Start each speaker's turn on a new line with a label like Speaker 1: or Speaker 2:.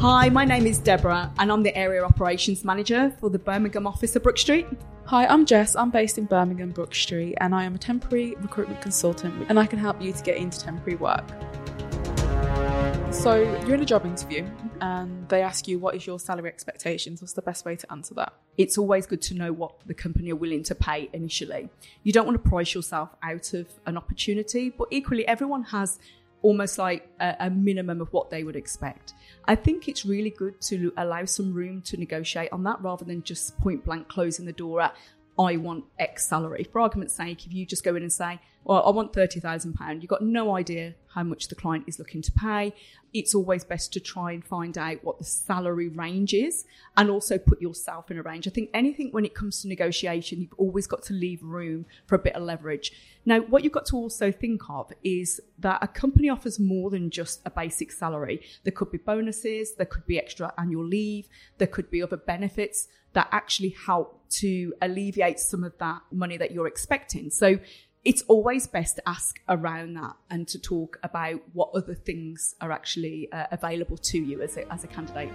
Speaker 1: Hi, my name is Deborah, and I'm the Area Operations Manager for the Birmingham office of Brook Street.
Speaker 2: Hi, I'm Jess. I'm based in Birmingham, Brook Street, and I am a temporary recruitment consultant, and I can help you to get into temporary work. So, you're in a job interview, and they ask you what is your salary expectations. What's the best way to answer that?
Speaker 1: It's always good to know what the company are willing to pay initially. You don't want to price yourself out of an opportunity, but equally, everyone has almost like a, a, minimum of what they would expect. I think it's really good to allow some room to negotiate on that rather than just point blank closing the door at, I want X salary. For argument's sake, if you just go in and say, well, I want £30,000, you've got no idea how much the client is looking to pay. It's always best to try and find out what the salary range is and also put yourself in a range. I think anything when it comes to negotiation, you've always got to leave room for a bit of leverage. Now, what you've got to also think of is that a company offers more than just a basic salary. There could be bonuses, there could be extra annual leave, there could be other benefits that actually help to alleviate some of that money that you're expecting. So it's always best to ask around that and to talk about what other things are actually uh, available to you as a, as a candidate.